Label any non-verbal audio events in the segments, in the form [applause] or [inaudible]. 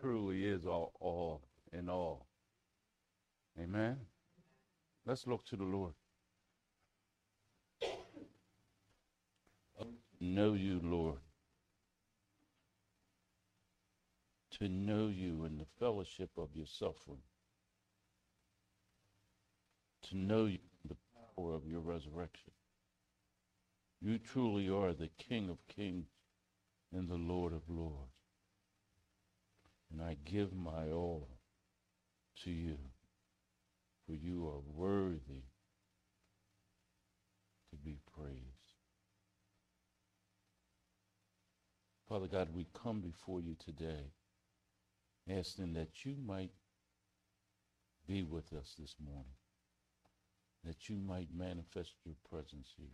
truly is all, all in all. Amen. Let's look to the Lord. Know you, Lord. To know you in the fellowship of your suffering. To know you in the power of your resurrection. You truly are the King of kings and the Lord of lords. And I give my all to you, for you are worthy to be praised. Father God, we come before you today asking that you might be with us this morning, that you might manifest your presence here.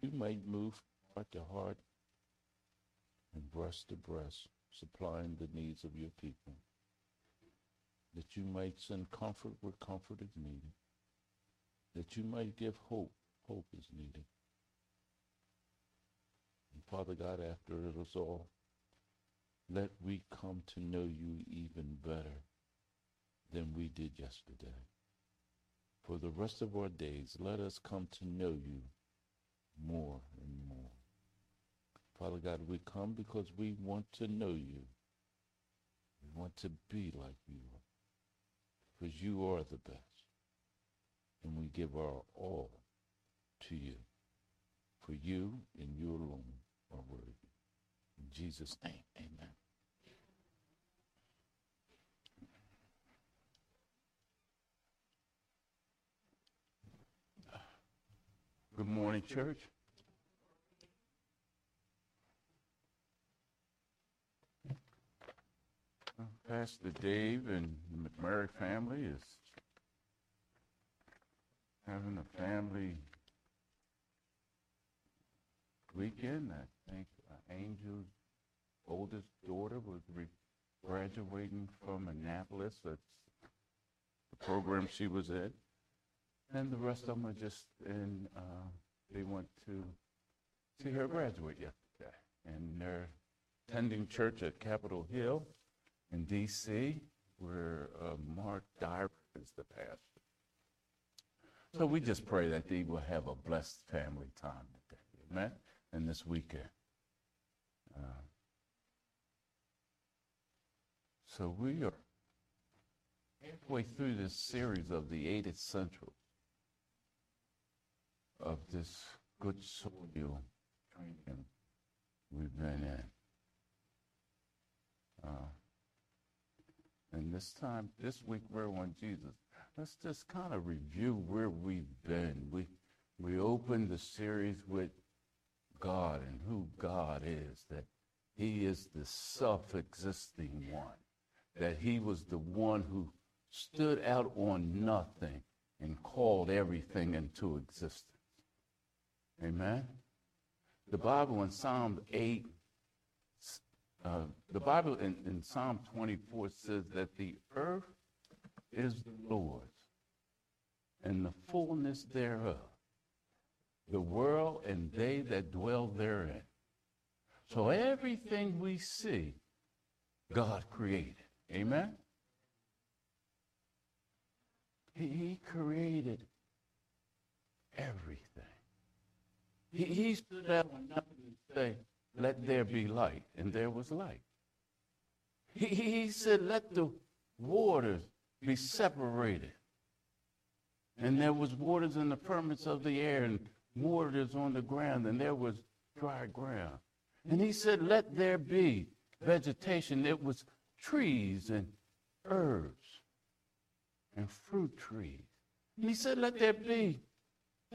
You might move heart to heart and breast to breast, supplying the needs of your people. That you might send comfort where comfort is needed. That you might give hope, hope is needed. And Father God, after it is all, let we come to know you even better than we did yesterday. For the rest of our days, let us come to know you more and more. Father God, we come because we want to know you. We want to be like you because you are the best. And we give our all to you. For you and you alone are worthy. In Jesus' name, amen. Good morning, church. Pastor Dave and the McMurray family is having a family weekend. I think Angel's oldest daughter was re- graduating from Annapolis. That's the program she was in. And the rest of them are just in, uh, they went to see her graduate yesterday. And they're attending church at Capitol Hill in D.C., where uh, Mark Dever is the pastor. So we just pray that they will have a blessed family time today, amen, and this weekend. Uh, so we are halfway through this series of the eight essentials of this good soil training we've been in. Uh, and this time, this week, we're on Jesus. Let's just kind of review where we've been. We, we opened the series with God and who God is, that He is the self existing one, that He was the one who stood out on nothing and called everything into existence. Amen? The Bible in Psalm 8 uh, the Bible in, in Psalm 24 says that the earth is the Lord's and the fullness thereof, the world and they that dwell therein. So everything we see, God created. Amen? He, he created everything. He, he stood out on nothing and say, let there be light. And there was light. He, he said, let the waters be separated. And there was waters in the firmaments of the air and waters on the ground, and there was dry ground. And he said, let there be vegetation. It was trees and herbs and fruit trees. And he said, let there be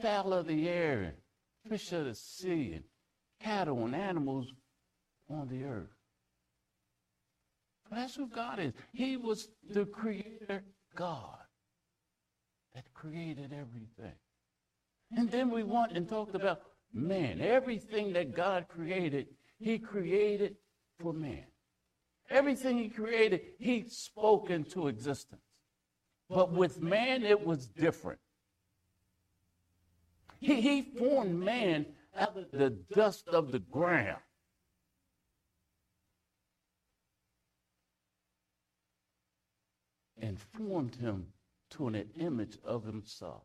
fowl of the air and fish of the sea and cattle and animals on the earth. That's who God is. He was the creator God that created everything. And then we went and talked about man. Everything that God created, he created for man. Everything he created, he spoke into existence. But with man, it was different. He, he formed man out of the dust of the ground. and formed him to an image of himself.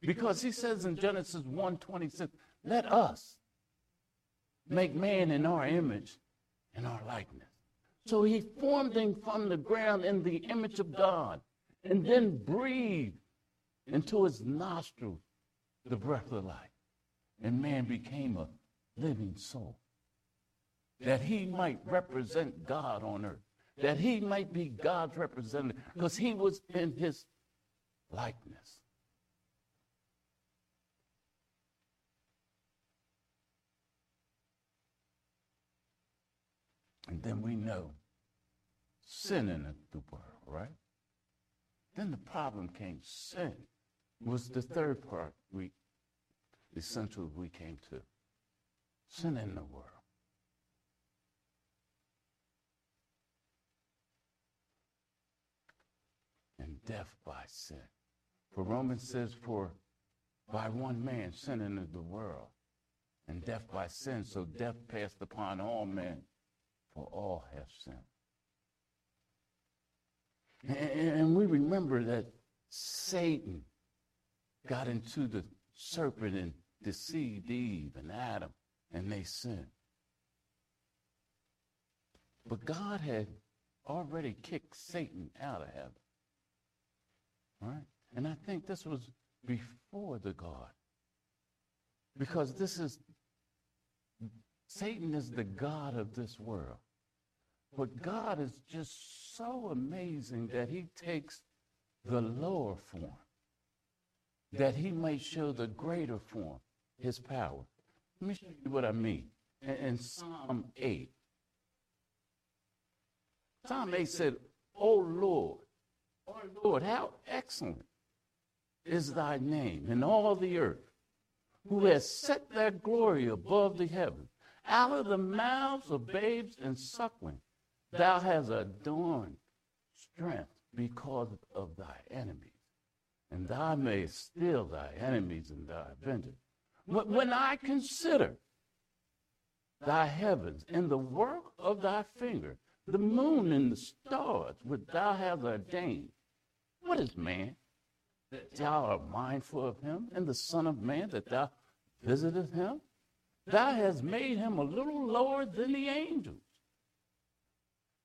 Because he says in Genesis 1:26, let us make man in our image and our likeness. So he formed him from the ground in the image of God and then breathed into his nostrils the breath of life. And man became a living soul. That he might represent God on earth. That he might be God's representative. Because he was in his likeness. And then we know sin in the world, right? Then the problem came. Sin was the third part we essential we came to. Sin in the world. And death by sin. For Romans says, for by one man sin entered the world, and death by sin, so death passed upon all men, for all have sinned. And we remember that Satan got into the serpent and deceived Eve and Adam, and they sinned. But God had already kicked Satan out of heaven. Right? And I think this was before the God. Because this is, Satan is the God of this world. But God is just so amazing that he takes the lower form, that he may show the greater form, his power. Let me show you what I mean. In, Psalm 8, Psalm 8 said, O Lord, O Lord, how excellent is thy name in all the earth, who has set thy glory above the heavens. Out of the mouths of babes and suckling, thou hast adorned strength because of thy enemies, and thou mayest still thy enemies and thy avengers. When I consider thy heavens and the work of thy finger, the moon and the stars which thou hast ordained, what is man that thou art mindful of him, and the Son of Man that thou visitest him? Thou hast made him a little lower than the angels,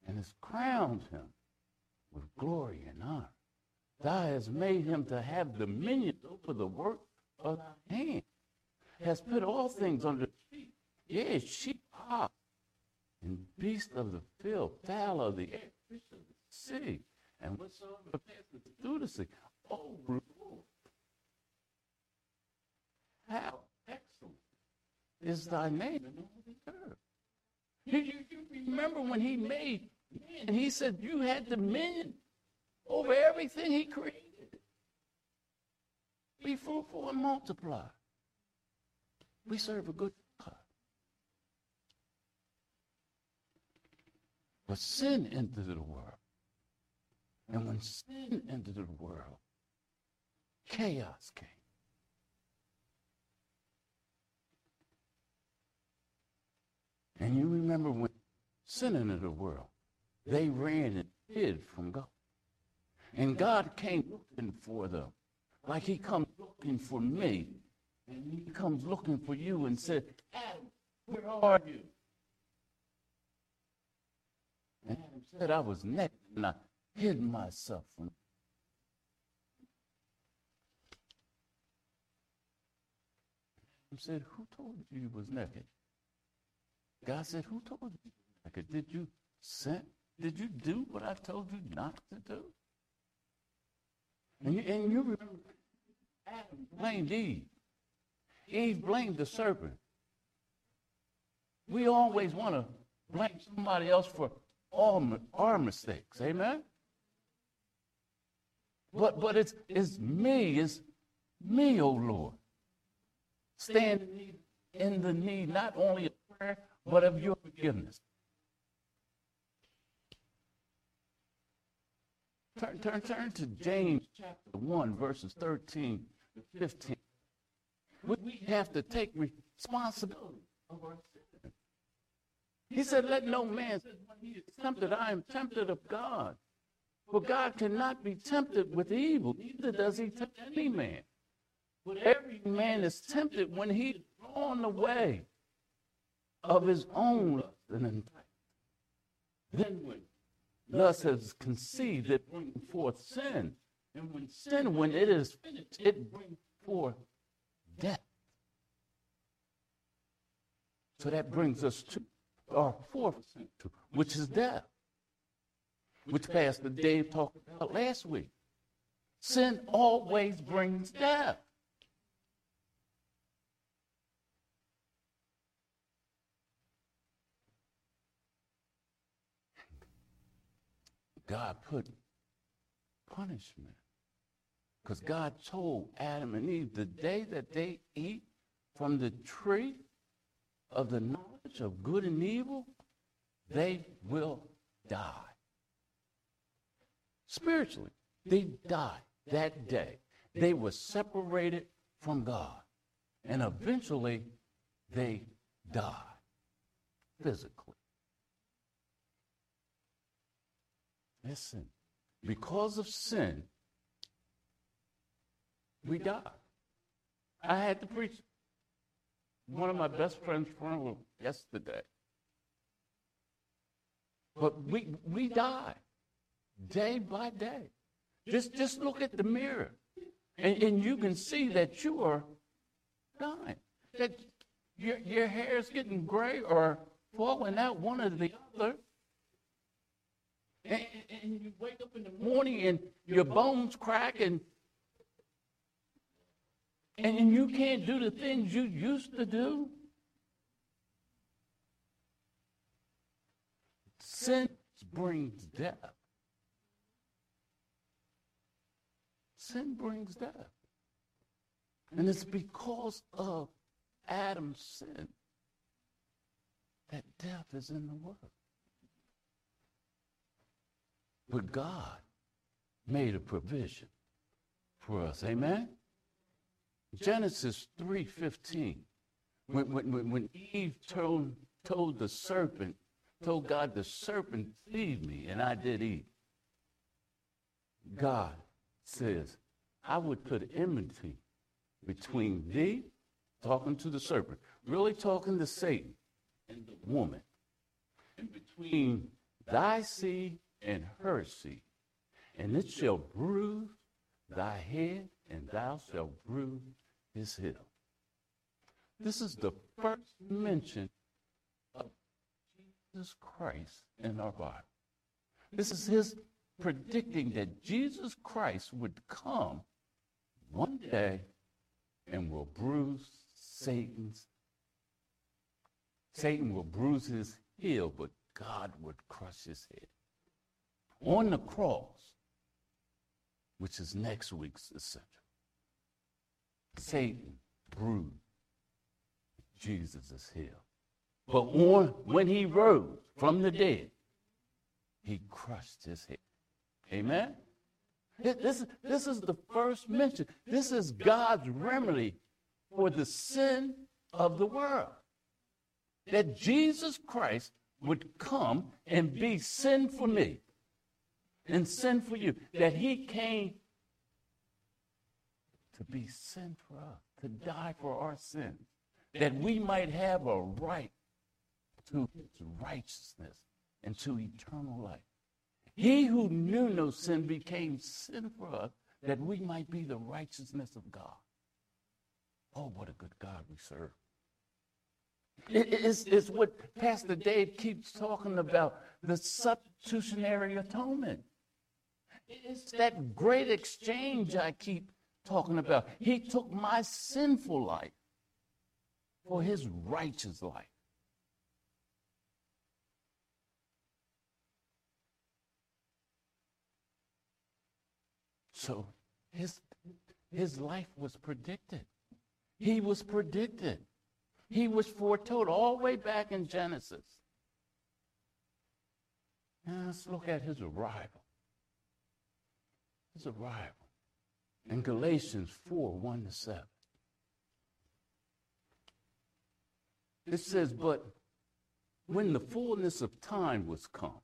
and hast crowned him with glory and honor. Thou hast made him to have dominion over the work of thy hand, hast put all things under feet, yea, sheep, ox, and beasts of the field, fowl of the air, fish of the sea, and whatsoever passeth through the sea. Oh, Lord, how excellent is thy name in all the earth. You, you, you remember when he made man, he said you had dominion over everything he created. Be fruitful and multiply. We serve a good God. But sin entered the world. And when sin entered the world, chaos came. And you remember when sin entered the world, they ran and hid from God. And God came looking for them, like he comes looking for me. And he comes looking for you and says, Adam, where are you? And Adam said, I was naked and I hid myself from Adam said, Who told you you was naked? God said, Who told you naked? Did you sin? Did you do what I told you not to do? And you, and you remember Adam blamed Eve. Eve blamed the serpent. We always want to blame somebody else for all our mistakes. Amen? But but it's it's me, it's me, oh Lord. Stand in the need not only of prayer, but of your forgiveness. Turn, turn, turn to James chapter 1, verses 13 to 15. We have to take responsibility of our sin. He said, Let no man is tempted, I am tempted of God. For God cannot be tempted with evil, neither does he tempt any man. But every man is tempted when he is drawn away of his own lust and enticed. Then when lust has conceived, it brings forth sin. And when sin, when it is finished, it brings forth death. So that brings us to our fourth sin, which is death, which Pastor Dave talked about last week. Sin always brings death. God put punishment. Because God told Adam and Eve the day that they eat from the tree of the knowledge of good and evil, they will die. Spiritually, they died that day. They were separated from God. And eventually, they died physically. Listen, because of sin, we die. I had to preach one of my best friends' funeral yesterday. But we we die day by day. Just just look at the mirror, and, and you can see that you are dying. That your your hair is getting gray or falling out, one or the other. And, and you wake up in the morning and your bones crack and and you can't do the things you used to do. Sin brings death. Sin brings death. And it's because of Adam's sin that death is in the world. But God made a provision for us. Amen? Genesis 3.15, when, when, when Eve told, told the serpent, told God, the serpent feed me, and I did eat. God says, I would put enmity between thee, talking to the serpent, really talking to Satan and the woman, and between thy seed and her seed, and it shall bruise thy head, and thou shalt bruise his heel. This is the first mention of Jesus Christ in our Bible. This is his predicting that Jesus Christ would come one day and will bruise Satan's Satan will bruise his heel, but God would crush his head. On the cross, which is next week's essential. Satan bruised Jesus' is heel. But when he rose from the dead, he crushed his head. Amen? This, this is the first mention. This is God's remedy for the sin of the world. That Jesus Christ would come and be sin for me and sin for you. That he came to be sin for us, to die for our sins, that we might have a right to his righteousness and to eternal life. He who knew no sin became sin for us that we might be the righteousness of God. Oh, what a good God we serve. it's, it's what Pastor Dave keeps talking about the substitutionary atonement. It's that great exchange I keep talking about. He took my sinful life for his righteous life. So his, his life was predicted. He was predicted. He was foretold all the way back in Genesis. Now let's look at his arrival. His arrival in Galatians 4 1 to 7. It says, But when the fullness of time was come,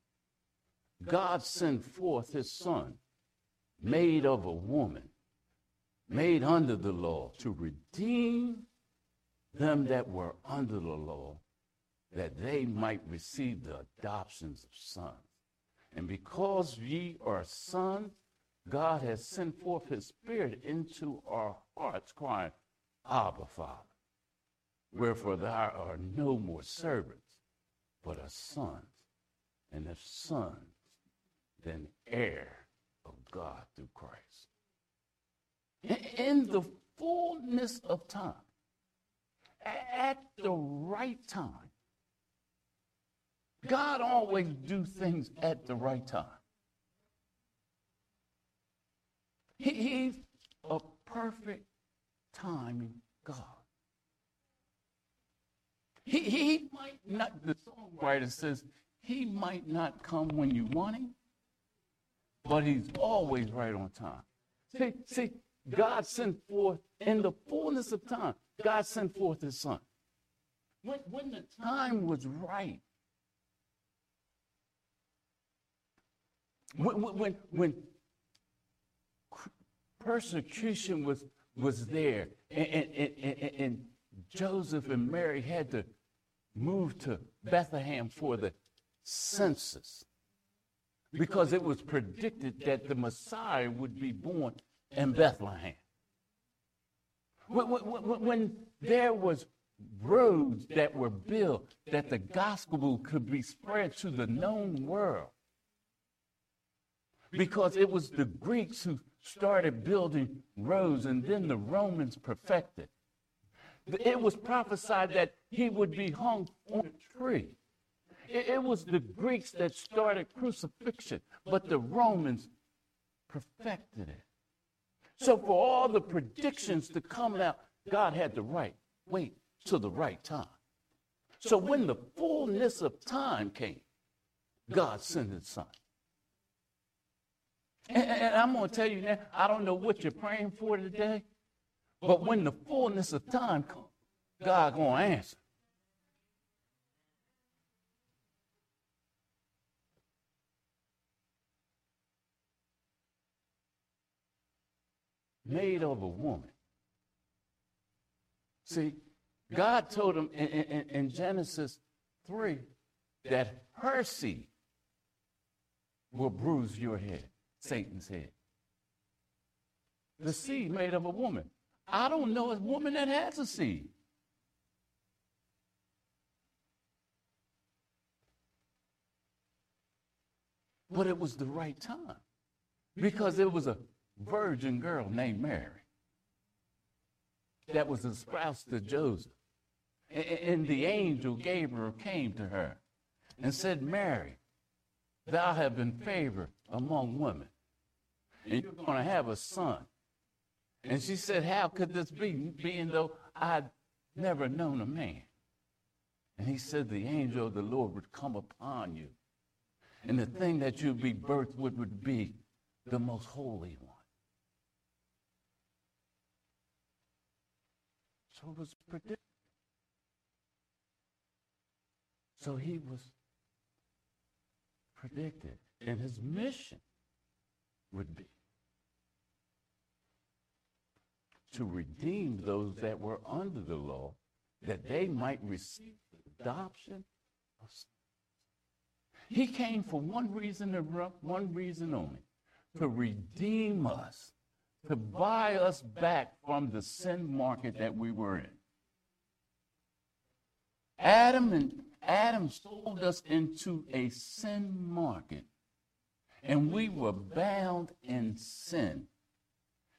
God sent forth his son, made of a woman, made under the law, to redeem them that were under the law, that they might receive the adoptions of sons. And because ye are sons, God has sent forth his spirit into our hearts, crying, Abba, Father. Wherefore thou art no more servants, but a sons, and if sons, then heir of God through Christ. In the fullness of time, at the right time, God always do things at the right time. He, he's a perfect timing God. He, he might not, the songwriter says, he might not come when you want him, but he's always right on time. See, see, God sent forth in the fullness of time, God sent forth his son. When, when the time was right, when, when, when persecution was, was there, and, and, and, and Joseph and Mary had to move to Bethlehem for the census because it was predicted that the Messiah would be born in Bethlehem. When, when, when, there was roads that were built that the gospel could be spread to the known world because it was the Greeks who started building roads and then the Romans perfected. It It was prophesied that he would be hung on a tree. It, was the Greeks that started crucifixion, but the Romans perfected it. So for all the predictions to come out, God had right wait till the right time. So when the fullness of time came, God sent his son. And, and I'm going to tell you now, I don't know what you're praying for today, but when the fullness of time comes, God going to answer. Made of a woman. See, God told him in, in, in Genesis 3 that her seed will bruise your head, Satan's head. The seed made of a woman. I don't know a woman that has a seed. But it was the right time because it was a virgin girl named Mary that was a spouse to Joseph. And the angel Gabriel came to her and said, Mary, thou have been favored among women, and you're going to have a son. And she said, How could this be, being though I'd never known a man? And he said, The angel of the Lord would come upon you and the thing that you'd be birthed with would be the most holy one. So it was predicted. So he was predicted, and his mission would be to redeem those that were under the law, that they might receive the adoption of he came for one reason one reason only to redeem us, to buy us back from the sin market that we were in. Adam and Adam sold us into a sin market, and we were bound in sin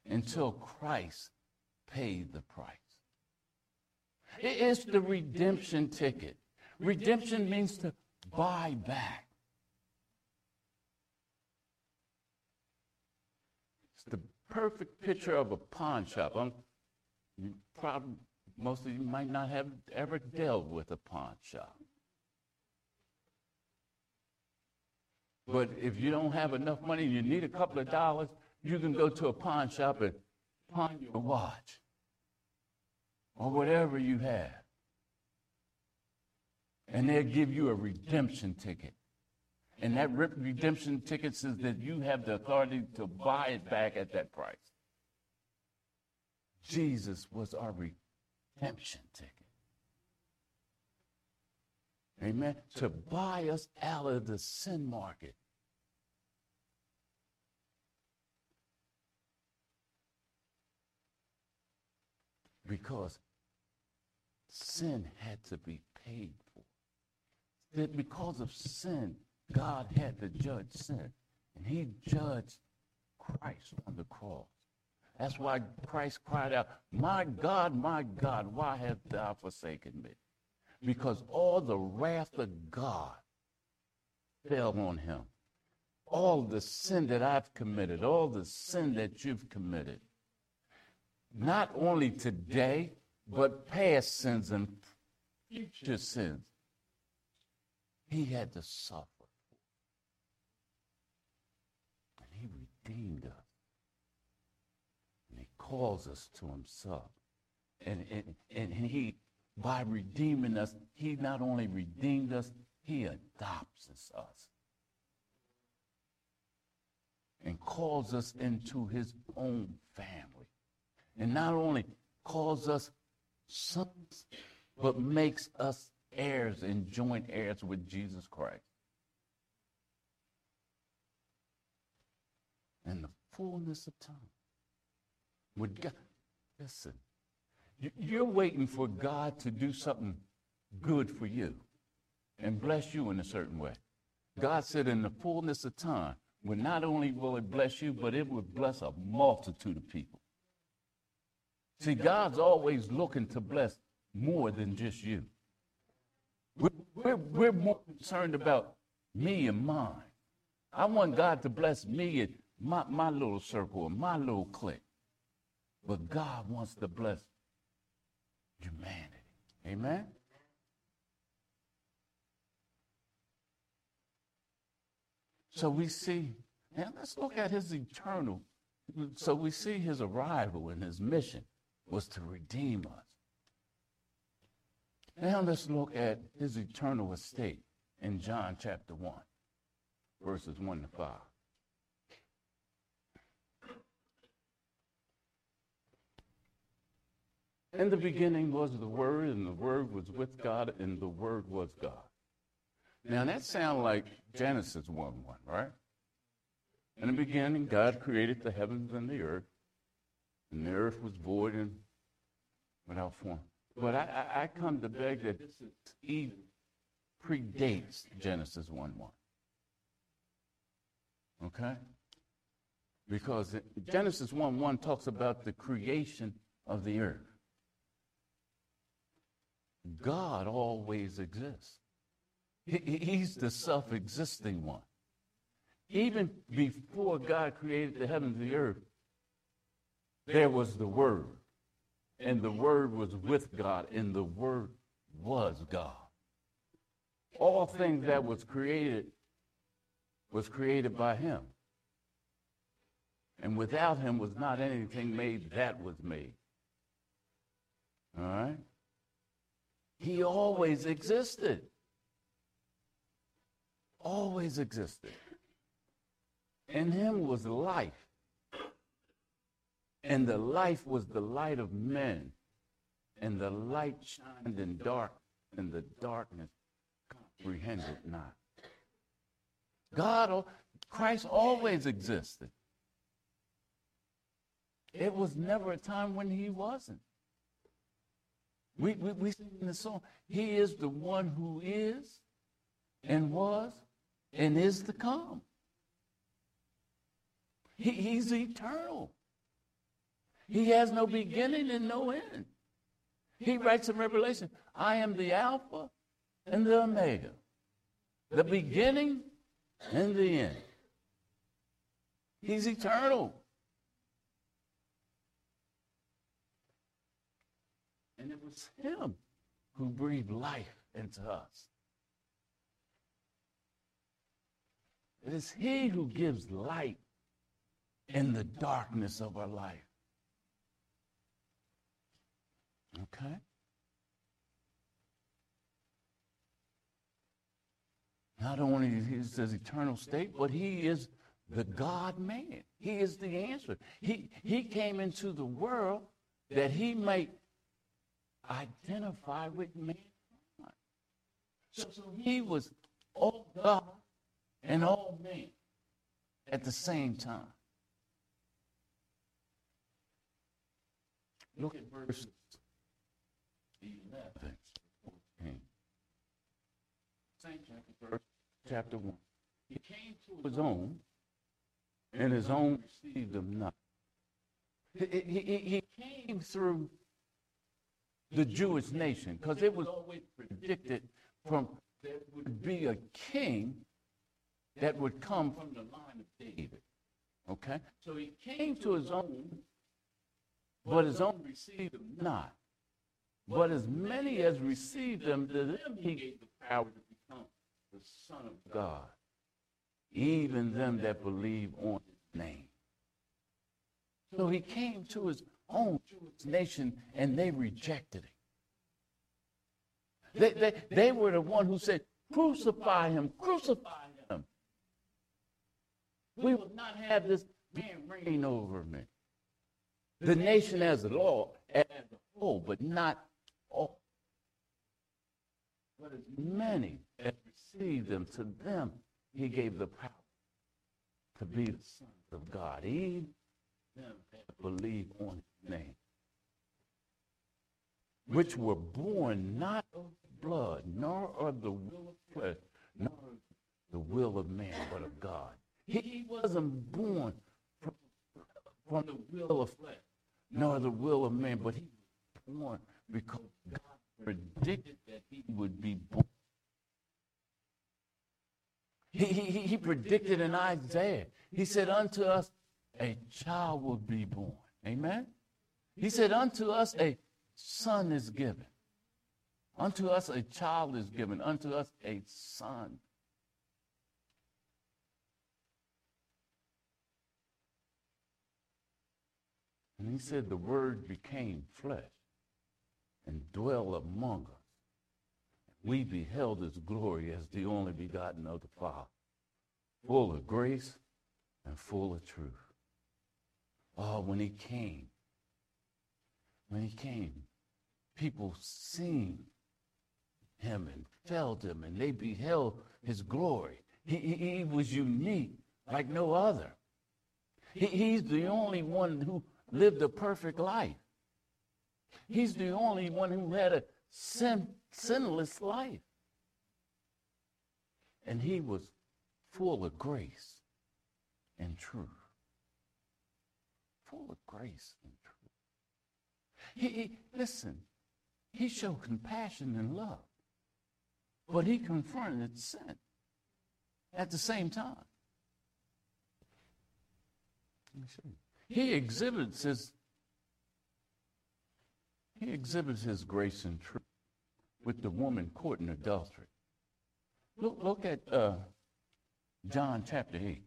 until Christ paid the price. It's the redemption ticket. Redemption means to buy back. It's the perfect picture of a pawn shop. I'm, you probably, most of you might not have ever dealt with a pawn shop. But if you don't have enough money and you need a couple of dollars, you can go to a pawn shop and pawn your watch or whatever you have and they'll give you a redemption ticket. And that redemption ticket says that you have the authority to buy it back at that price. Jesus was our redemption ticket. Amen. To buy us out of the sin market. Because sin had to be paid for. That because of sin, God had to judge sin. And he judged Christ on the cross. That's why Christ cried out, My God, my God, why hast thou forsaken me? Because all the wrath of God fell on him. All the sin that I've committed, all the sin that you've committed, not only today, but past sins and future sins, he had to suffer. And he redeemed us. And he calls us to himself. And, and, and he, by redeeming us, he not only redeemed us, he adopts us and calls us into his own family. And not only calls us sons, but makes us heirs and joint heirs with Jesus Christ. And the fullness of time. With God, listen, you're waiting for God to do something good for you and bless you in a certain way. God said, in the fullness of time, when not only will it bless you, but it will bless a multitude of people. See, God's always looking to bless more than just you. We're, we're, we're more concerned about me and mine. I want God to bless me and my, my little circle and my little clique. But God wants to bless humanity. Amen? So we see, now let's look at his eternal. So we see his arrival and his mission was to redeem us. Now let's look at his eternal estate in John chapter 1, verses 1 to 5. In the beginning was the Word, and the Word was with God, and the Word was God. Now that sounds like Genesis 1 1, right? In the beginning, God created the heavens and the earth, and the earth was void and without form. But I, I, I come to beg that even predates Genesis 1 1. Okay? Because Genesis 1 1 talks about the creation of the earth. God always exists. He, he's the self existing one. Even before God created the heavens and the earth, there was the Word. And the Word was with God, and the Word was God. All things that was created was created by Him. And without Him was not anything made that was made. All right? He always existed. Always existed. In him was life. And the life was the light of men. And the light shined in dark, and the darkness comprehended not. God, Christ always existed. It was never a time when he wasn't. We, we, we sing in the song, He is the one who is and was and is to come. He, he's eternal. He has no beginning and no end. He writes in Revelation, I am the Alpha and the Omega, the beginning and the end. He's eternal. And it was him who breathed life into us. It is he who gives light in the darkness of our life. Okay? Not only is he his eternal state, but he is the God man. He is the answer. He, he came into the world that he might identify with mankind. So, so he was all God and all man at the same time. Look at verses 11, 14. Same chapter, verse, chapter 1. He came to his own, and his own received him not. He, he, he came through the Jewish nation because it was always predicted from there would be a king that would come from the line of David. Okay? So he came to his own, but his own received him not. But as many as received him, to them he gave the power to become the Son of God, even them that believe on his name. So he came to his own Jewish nation and they rejected him. They, they, they were the one who said, crucify him, crucify him. We will not have this man reign over me. The nation as a law, as a whole, but not all. But as many as received them, to them he gave the power to be the sons of God. Even them that believe on his name. Which were born not of blood, nor of the will of flesh, nor the will of man, but of God. He wasn't born from, from the will of flesh, nor the will of man, but he was born because God predicted that he would be born. He, he, he predicted in Isaiah, he said, Unto us a child will be born. Amen? He said, Unto us a son is given. Unto us a child is given. Unto us a son. And he said, The word became flesh and dwell among us. We beheld his glory as the only begotten of the Father, full of grace and full of truth. Oh, when he came, when he came, people seen him and felt him and they beheld his glory. He, he, was unique like no other. He, he's the only one who lived a perfect life. He's the only one who had a sin, sinless life. And he was full of grace and truth. Full of grace and truth. He, he listen, he showed compassion and love, but he confronted sin at the same time. He exhibits his he exhibits his grace and truth with the woman caught in adultery. Look, look at uh, John chapter 8,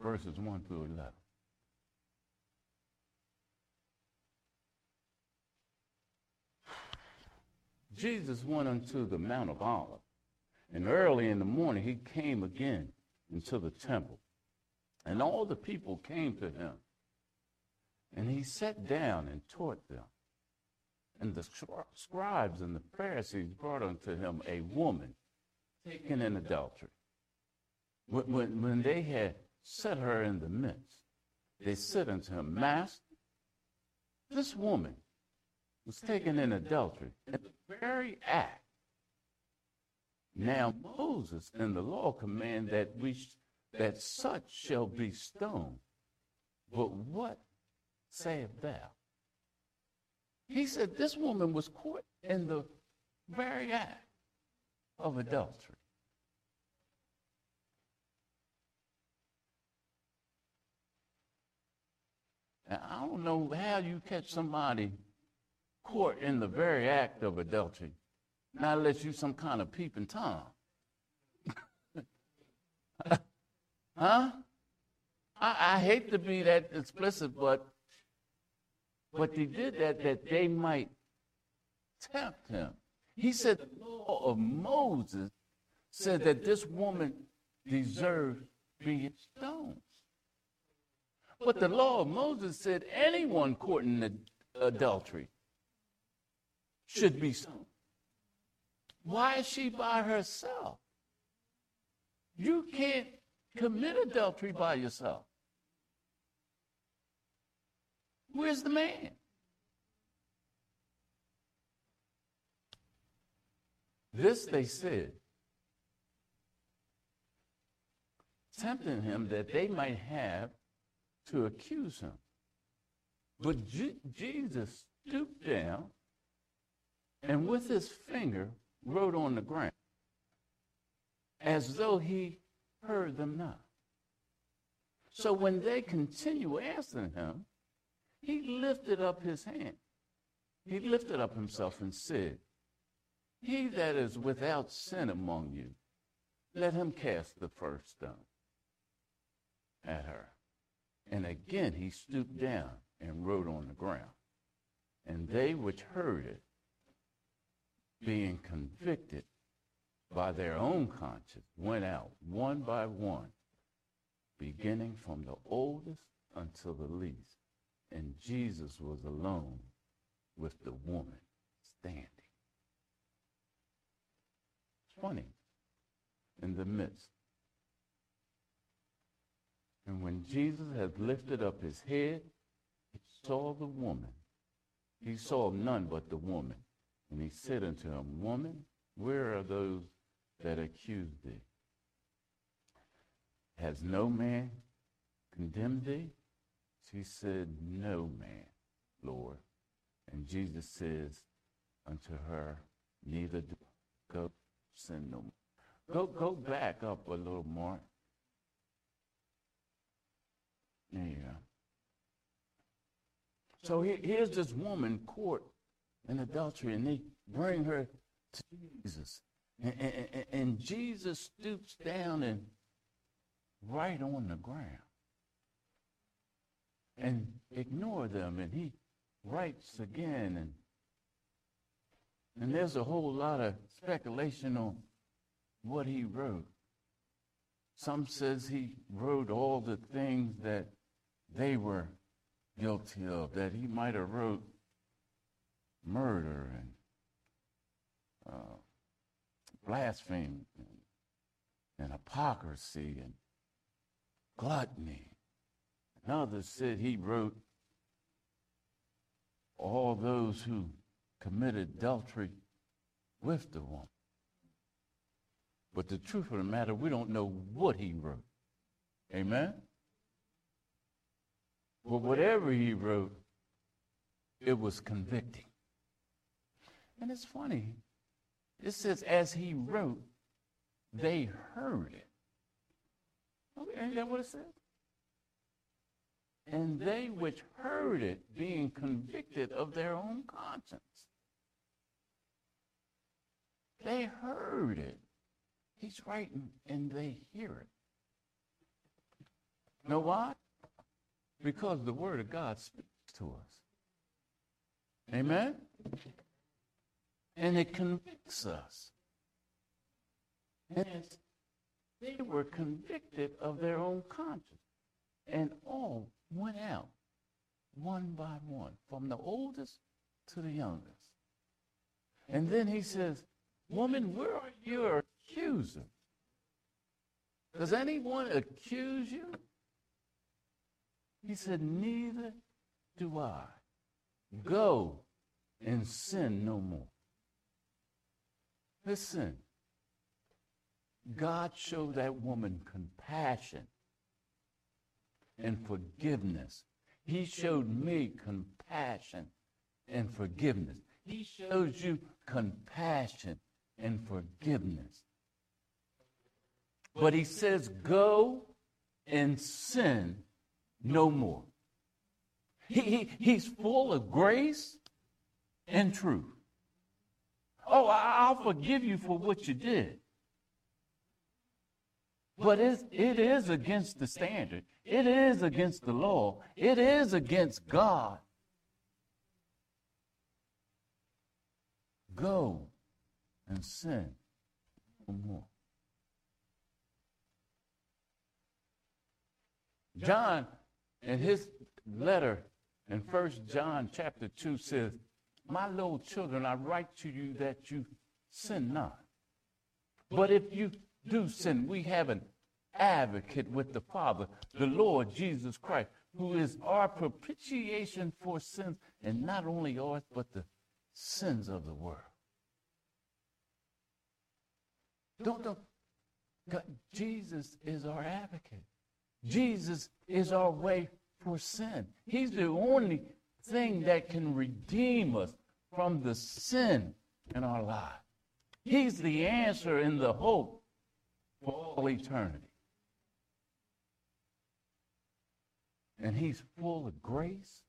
verses 1 through 11. Jesus went unto the Mount of Olives, and early in the morning he came again into the temple. And all the people came to him. And he sat down and taught them. And the scribes and the Pharisees brought unto him a woman taken in adultery. When, when, when they had set her in the midst, they said unto him, Master, this woman was taken in adultery the very act. Now Moses and the law command that we that such shall be stoned. But what sayest thou? He said this woman was caught in the very act of adultery. Now, I don't know how you catch somebody caught in the very act of adultery, not unless you some kind of peeping Tom. [laughs] huh? I, I hate to be that explicit, but but they did that that they might tempt him. He said the law of Moses said that this woman deserved being stoned. But the law of Moses said anyone caught in adultery should be stoned. Why is she by herself? You can't commit adultery by yourself. Where's the man? This they said, tempting him that they might have to accuse him. But G- Jesus stooped down and with his finger wrote on the ground as though he heard them not. So when they continue asking him, he lifted up his hand. He lifted up himself and said, He that is without sin among you, let him cast the first stone at her. And again he stooped down and wrote on the ground. And they which heard it, being convicted by their own conscience, went out one by one, beginning from the oldest until the least. And Jesus was alone with the woman standing. Funny. In the midst. And when Jesus had lifted up his head, he saw the woman. He saw none but the woman. And he said unto him, Woman, where are those that accused thee? Has no man condemned thee? She said, No man, Lord. And Jesus says unto her, Neither do go sin no more. Go, go back up a little more. Go. So here's this woman caught in adultery, and they bring her to Jesus. And, and, and Jesus stoops down and right on the ground and ignore them. And he writes again. And, and there's a whole lot of speculation on what he wrote. Some says he wrote all the things that they were guilty of, that he might have wrote murder and uh, blasphemy and, and hypocrisy and gluttony. And others said he wrote all those who committed adultery with the woman. But the truth of the matter, we don't know what he wrote. Amen? But whatever he wrote, it was convicting. And it's funny. It says, as he wrote, they heard it. Okay, ain't that what it says? And they which heard it being convicted of their own conscience. They heard it. He's writing and they hear it. Know why? Because the Word of God speaks to us. Amen? And it convicts us. And they were convicted of their own conscience. And all went out one by one, from the oldest to the youngest. And then he says, Woman, where are your accusers? Does anyone accuse you? He said, Neither do I. Go and sin no more. Listen, God showed that woman compassion and forgiveness. He showed me compassion and forgiveness. He shows you compassion and forgiveness. But he says, Go and sin no more. He, he, he's full of grace and truth oh, I'll forgive you for what you did. But it's, it is against the standard. It is against the law. It is against God. Go and sin no more. John, in his letter in First John chapter 2, says, my little children, I write to you that you sin not. But if you do sin, we have an advocate with the Father, the Lord Jesus Christ, who is our propitiation for sins, and not only ours, but the sins of the world. Don't, don't. God, Jesus is our advocate. Jesus is our way for sin. He's the only thing that can redeem us from the sin in our lives. He's the answer and the hope for all eternity. And he's full of grace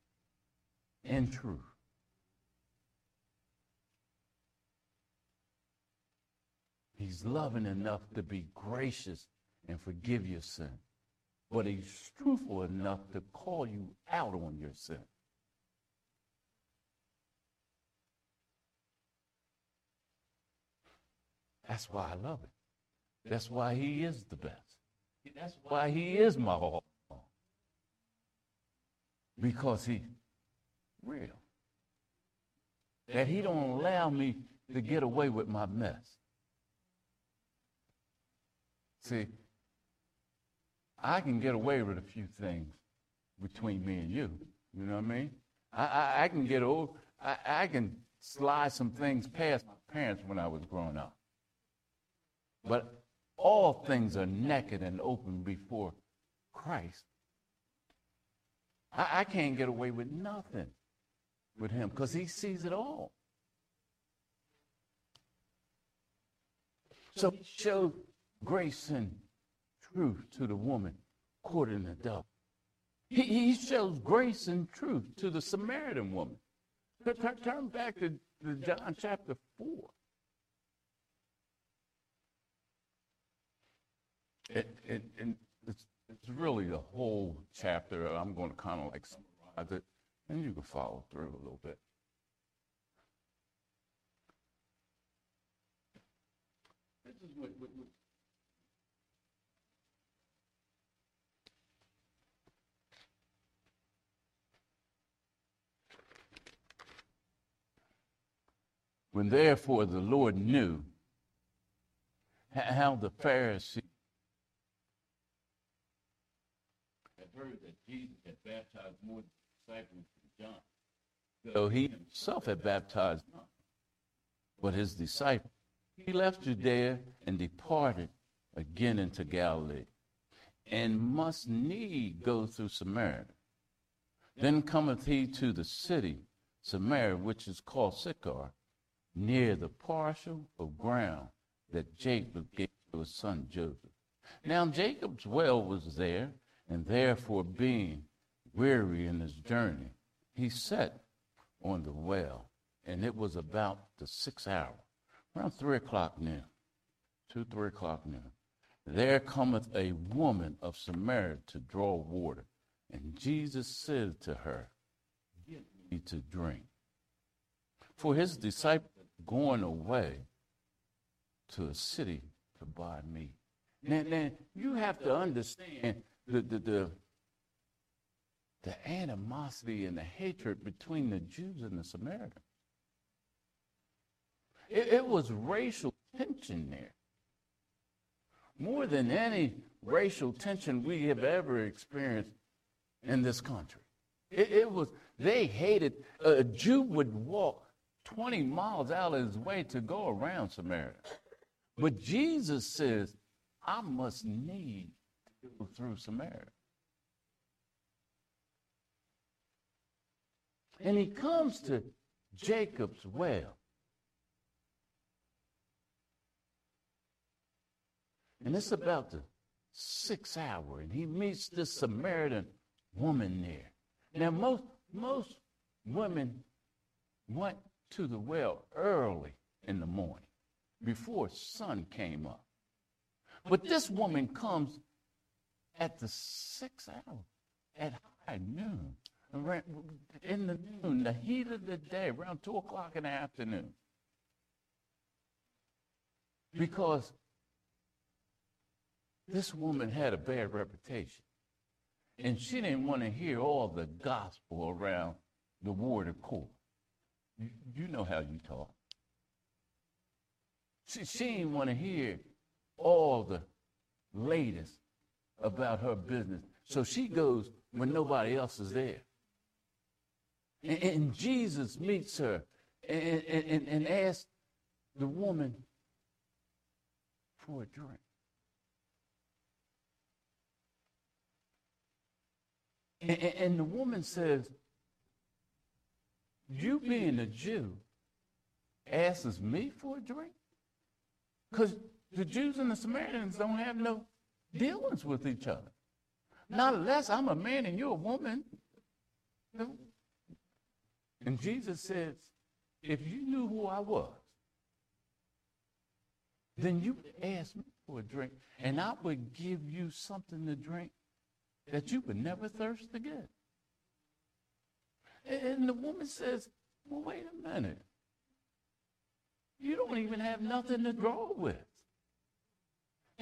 and truth. He's loving enough to be gracious and forgive your sin. But he's truthful enough to call you out on your sin. That's why I love it. That's why he is the best. That's why he is my all. Because he's real. That he don't allow me to get away with my mess. See, I can get away with a few things between me and you. You know what I mean? I, I, I can get old. I, I can slide some things past my parents when I was growing up. But all things are naked and open before Christ. I, I can't get away with nothing with him because he sees it all. So he showed grace and truth to the woman caught in adultery. He, he shows grace and truth to the Samaritan woman. Turn, turn back to, to John chapter 4. It, it, and it's, it's really the whole chapter. I'm going to kind of like summarize it, and you can follow through a little bit. This is what, what, what When therefore the Lord knew how the Pharisees heard that Jesus had baptized more disciples than John, though he himself had baptized none, but his disciples, he left Judea and departed again into Galilee, and must need go through Samaria. Then cometh he to the city, Samaria, which is called Sychar near the parcel of ground that Jacob gave to his son Joseph. Now Jacob's well was there, and therefore being weary in his journey, he sat on the well, and it was about the sixth hour, around three o'clock noon, two, three o'clock noon. There cometh a woman of Samaria to draw water, and Jesus said to her, Give me to drink. For his disciples going away to a city to buy meat. Now, now you have to understand the, the, the, the animosity and the hatred between the Jews and the Samaritans. It, it was racial tension there. More than any racial tension we have ever experienced in this country. It, it was, they hated, a Jew would walk 20 miles out of his way to go around Samaria. But Jesus says, I must need through Samaria. And he comes to Jacob's well. And it's about the sixth hour, and he meets this Samaritan woman there. Now, most most women went to the well early in the morning before sun came up. But this woman comes at the sixth hour, at high noon, in the noon, the heat of the day, around two o'clock in the afternoon. Because this woman had a bad reputation. And she didn't want to hear all the gospel around the water cooler. You, you know how you talk. She, she didn't want to hear all the latest about her business. So she goes when nobody else is there. And, and Jesus meets her and, and, and asks the woman for a drink. And, and the woman says, You being a Jew asks me for a drink? Because the Jews and the Samaritans don't have no dealings with each other. Not unless I'm a man and you're a woman. And Jesus says, if you knew who I was, then you would ask me for a drink, and I would give you something to drink that you would never thirst again. And the woman says, Well, wait a minute. You don't even have nothing to draw with.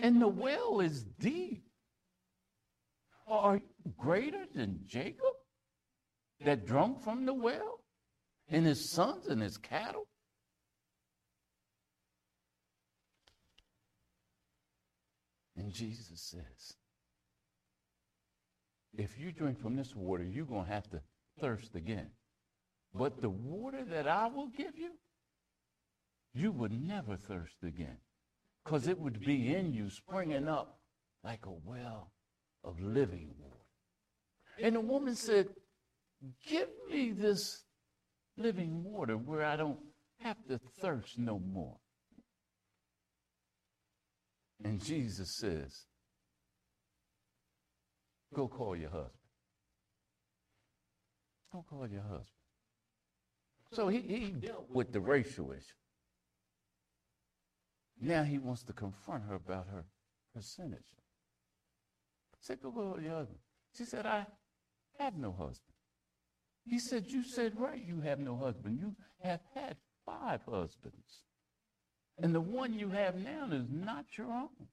And the well is deep. Are you greater than Jacob that drunk from the well? And his sons and his cattle? And Jesus says, if you drink from this water, you're going to have to thirst again. But the water that I will give you, you will never thirst again because it would be in you springing up like a well of living water. And the woman said, Give me this living water where I don't have to thirst no more. And Jesus says, Go call your husband. Go call your husband. So he, he dealt with the racial issue. Now he wants to confront her about her percentage. Said, Go call your husband. She said, I have no husband. He said, You said right, you have no husband. You have had five husbands. And the one you have now is not your own.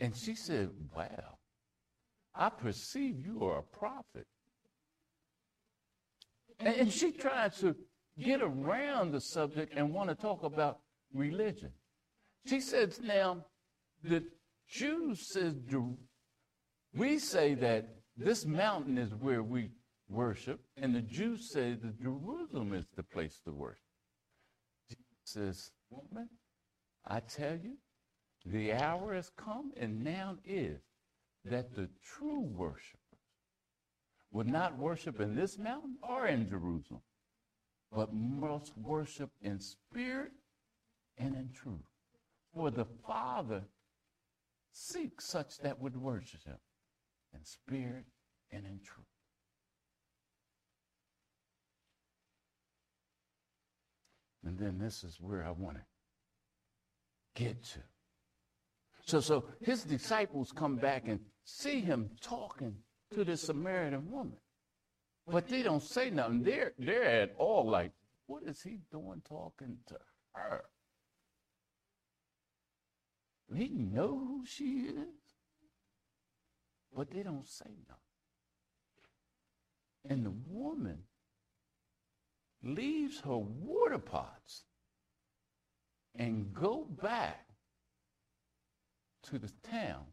And she said, Wow, I perceive you are a prophet. And she tried to get around the subject and want to talk about religion. She says, Now, the Jews says, we say that this mountain is where we worship, and the Jews say that Jerusalem is the place to worship. Jesus says, Woman, I tell you, the hour has come and now is that the true worshipers would not worship in this mountain or in Jerusalem, but must worship in spirit and in truth. For the Father seeks such that would worship him in spirit and in truth. And then this is where I want to get to. So, so his disciples come back and see him talking to the Samaritan woman. But they don't say nothing. They're, they're at all like, what is he doing talking to her? He know who she is. But they don't say nothing. And the woman leaves her water pots and go back to the town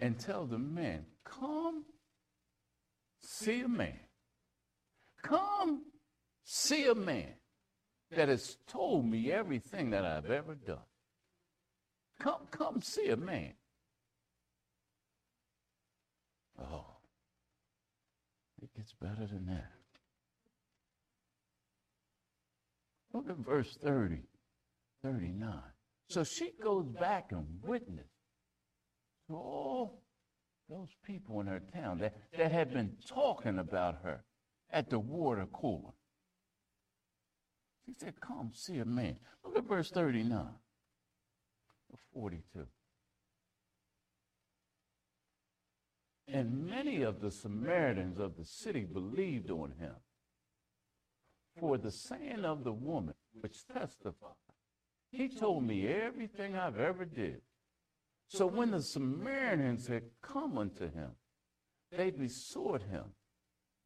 and tell the man, come see a man. Come see a man that has told me everything that I've ever done. Come, come see a man. Oh, it gets better than that. Look at verse 30, 39. So she goes back and witnesses to all those people in her town that, that had been talking about her at the water cooler. She said, Come see a man. Look at verse 39 42. And many of the Samaritans of the city believed on him. For the saying of the woman, which testified, he told me everything I've ever did. So when the Samaritans had come unto him, they besought him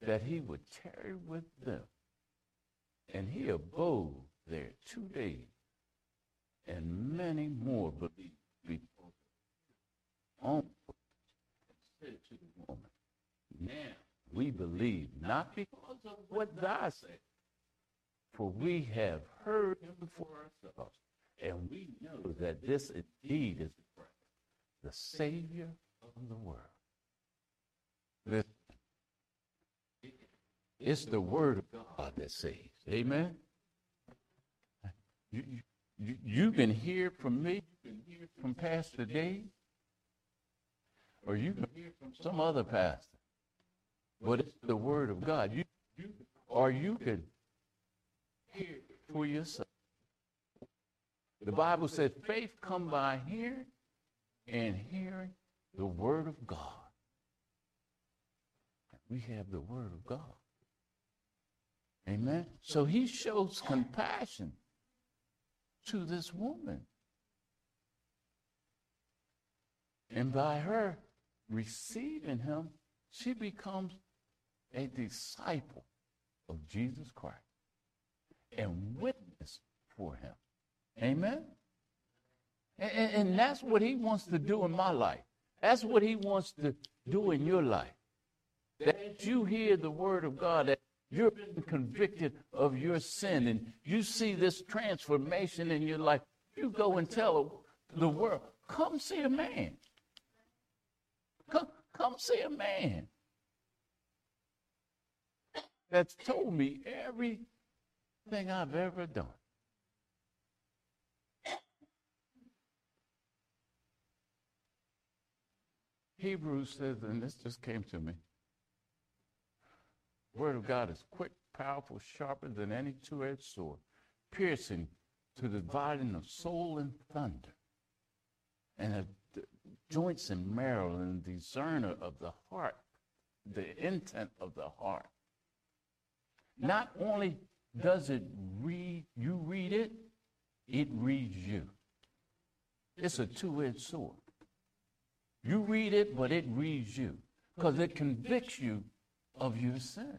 that he would tarry with them. And he abode there two days, and many more believed before on said to the woman, Now we believe, not because of what thou said, for we have heard him for ourselves, and we know that this indeed is the Savior of the world. It's the Word of God that saves. Amen. You, you, you can hear from me, from Pastor Dave, or you can hear from some other pastor. But it's the Word of God. You, or you can hear for yourself. The Bible says faith come by hearing and hearing the Word of God. We have the Word of God. Amen. So he shows compassion to this woman. And by her receiving him, she becomes a disciple of Jesus Christ and witness for him. Amen. And, and, that's what he wants to do in my life. That's what he wants to do in your life. That you hear the word of God, that you're being convicted of your sin, and you see this transformation in your life. You go and tell the world, come see a man. Come, come see a man that's told me everything I've ever done. Hebrews says, and this just came to me. Word of God is quick, powerful, sharper than any two-edged sword, piercing to the dividing of soul and thunder, and of joints and marrow, and the discerner of the heart, the intent of the heart. Not only does it read, you read it, it reads you. It's a two-edged sword. You read it, but it reads you because it convicts you of your sin.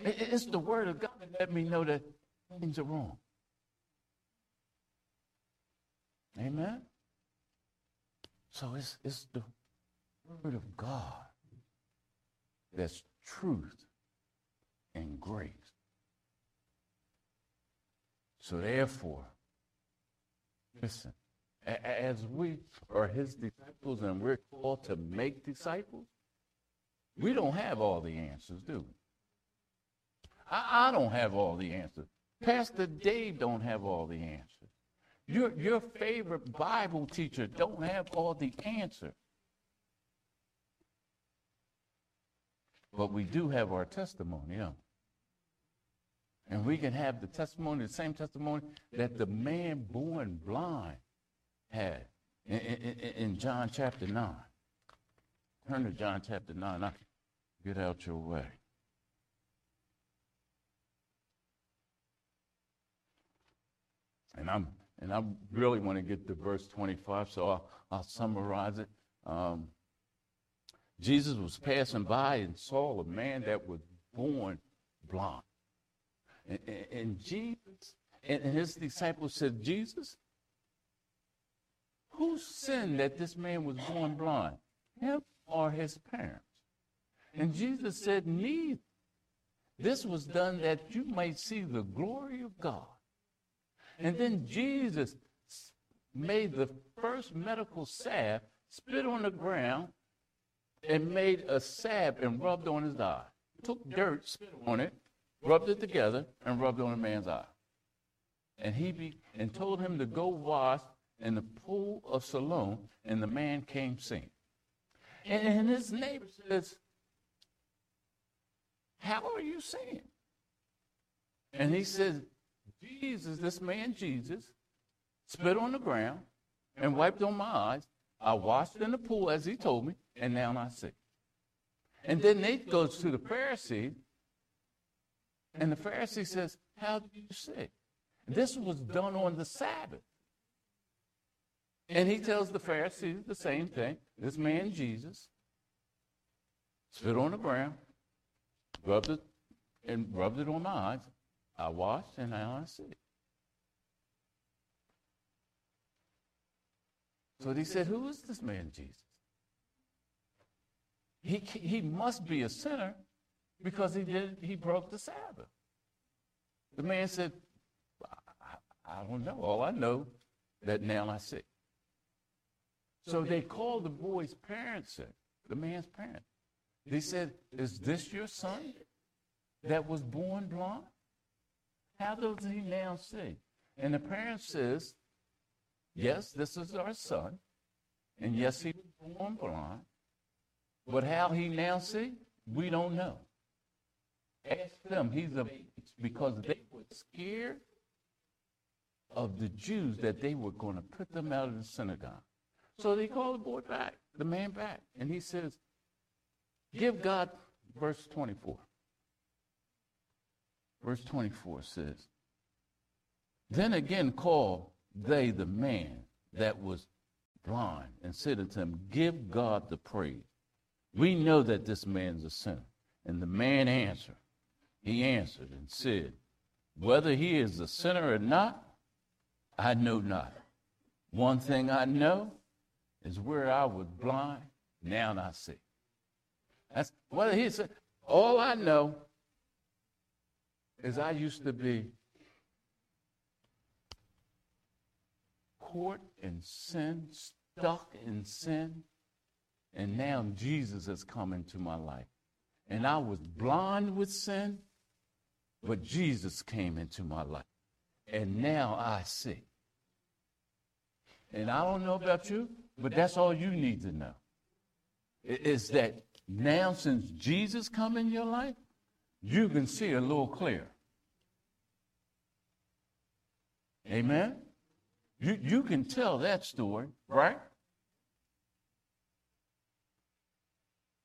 It's the word of God that let me know that things are wrong. Amen? So it's, it's the word of God that's truth and grace. So therefore, listen, as we are his disciples and we're called to make disciples, we don't have all the answers, do we? I, I don't have all the answers. Pastor Dave don't have all the answers. Your, your favorite Bible teacher don't have all the answers. But we do have our testimony, yeah. And we can have the testimony, the same testimony that the man born blind had in, in, in John chapter 9. Turn to John chapter 9. I get out your way. And I'm and I really want to get to verse 25, so I'll, I'll summarize it. Um, Jesus was passing by and saw a man that was born blind. And, and, and Jesus and his disciples said, Jesus, who sinned that this man was born blind? Him or his parents? And Jesus said, Neither. This was done that you might see the glory of God. And then Jesus made the first medical salve, spit on the ground, and made a salve and rubbed on his eye. Took dirt, spit on it, rubbed it together, and rubbed on the man's eye. And he be, and told him to go wash in the pool of Siloam, and the man came seeing. And, his neighbor says, How are you seeing? And he says, Jesus, this man Jesus, spit on the ground and wiped on my eyes. I washed in the pool as he told me, and now I see. And then Nate goes to the Pharisee, and the Pharisee says, How do you see? This was done on the Sabbath. And he tells the Pharisees the same thing. This man, Jesus, spit on the ground, rubbed it, and rubbed it on my eyes. I washed, and now I see. So he said, Who is this man, Jesus? He, he must be a sinner because he did he broke the Sabbath. The man said, I, I don't know. All I know that now I see. So they called the boy's parents in, the man's parents. They said, Is this your son that was born blind? How does he now see? And the parent says, Yes, this is our son. And yes, he was born blind. But how he now see, we don't know. Ask them, he's a because they were scared of the Jews that they were going to put them out of the synagogue. So they called the boy back, the man back, and he says, Give God, verse 24. Verse 24 says, Then again call they the man that was blind and said unto him, Give God the praise. We know that this man's a sinner. And the man answered, he answered and said, Whether he is a sinner or not, I know not. One thing I know is where I was blind, now I see. That's what he said, all I know is I used to be caught in sin, stuck in sin, and now Jesus has come into my life. And I was blind with sin, but Jesus came into my life. And now I see. And I don't know about you, but that's all you need to know. Is that now since Jesus come in your life, you can see a little clearer. Amen? You, you can tell that story, right?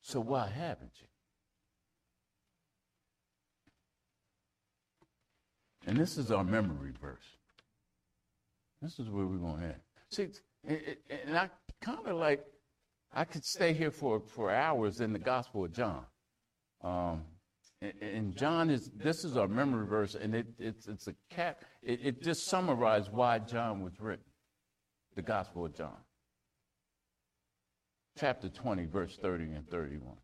So why haven't you? And this is our memory verse. This is where we're going to end. See, and I kind of like, I could stay here for, for hours in the Gospel of John. Um, and John is, this is our memory verse, and it, it's, it's a cap, it, it just summarizes why John was written, the Gospel of John. Chapter 20, verse 30 and 31.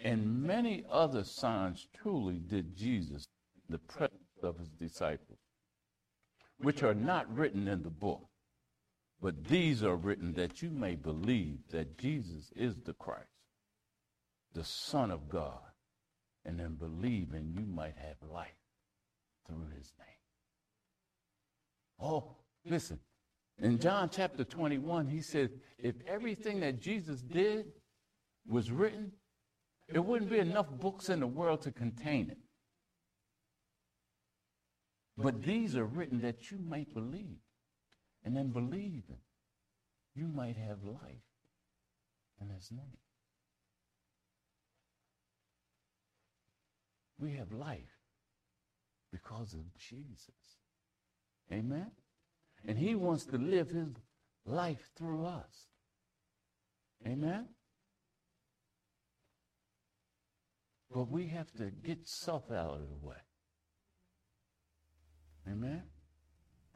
And many other signs truly did Jesus, the presence of his disciples, which are not written in the book. But these are written that you may believe that Jesus is the Christ, the Son of God, and then believe and you might have life through his name. Oh, listen. In John chapter 21, he said, if everything that Jesus did was written, there wouldn't be enough books in the world to contain it. But these are written that you might believe. And then believing, you might have life in his name. We have life because of Jesus. Amen? And he wants to live his life through us. Amen? But we have to get self out of the way. Amen?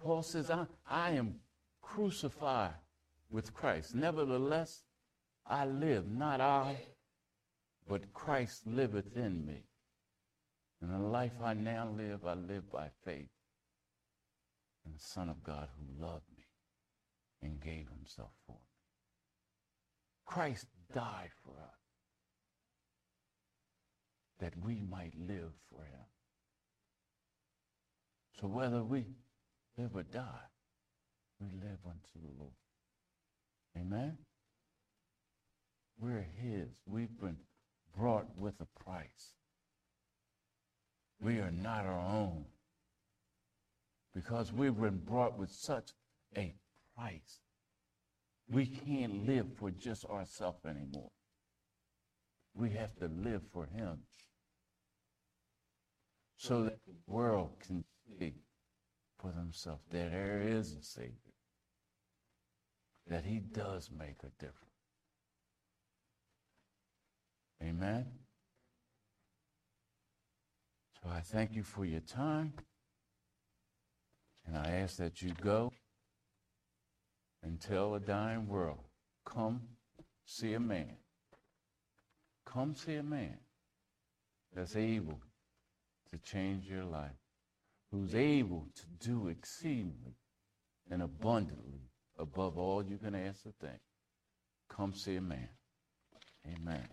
Paul says, I, I am crucified with Christ. Nevertheless, I live, not I, but Christ liveth in me. And the life I now live, I live by faith in the Son of God who loved me and gave himself for me. Christ died for us that we might live for him. So whether we live or die, we live unto the Lord. Amen? We're his. We've been brought with a price. We are not our own because we've been brought with such a price. We can't live for just ourselves anymore. We have to live for him so that the world can see for themselves that there is a Savior. that he does make a difference. Amen. So I thank you for your time. And I ask that you go and tell a dying world, come see a man. Come see a man that's able to change your life, who's able to do exceedingly and abundantly above all you can ask or think. Come see a man. Amen.